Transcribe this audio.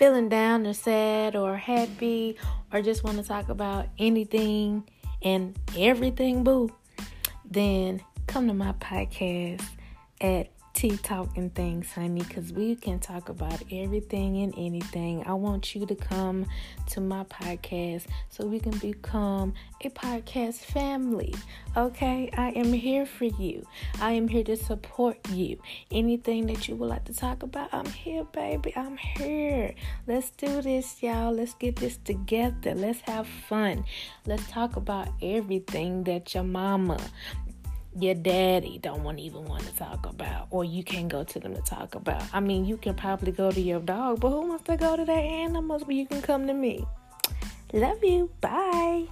feeling down or sad or happy or just want to talk about anything and everything, boo, then come to my podcast at Tea Talking Things, honey, because we can talk about everything and anything. I want you to come to my podcast so we can become a podcast family. Okay, I am here for you. I am here to support you. Anything that you would like to talk about, I'm here, baby. I'm here. Let's do this, y'all. Let's get this together. Let's have fun. Let's talk about everything that your mama, your daddy don't want even want to talk about or you can't go to them to talk about. I mean you can probably go to your dog but who wants to go to their animals but you can come to me? Love you. Bye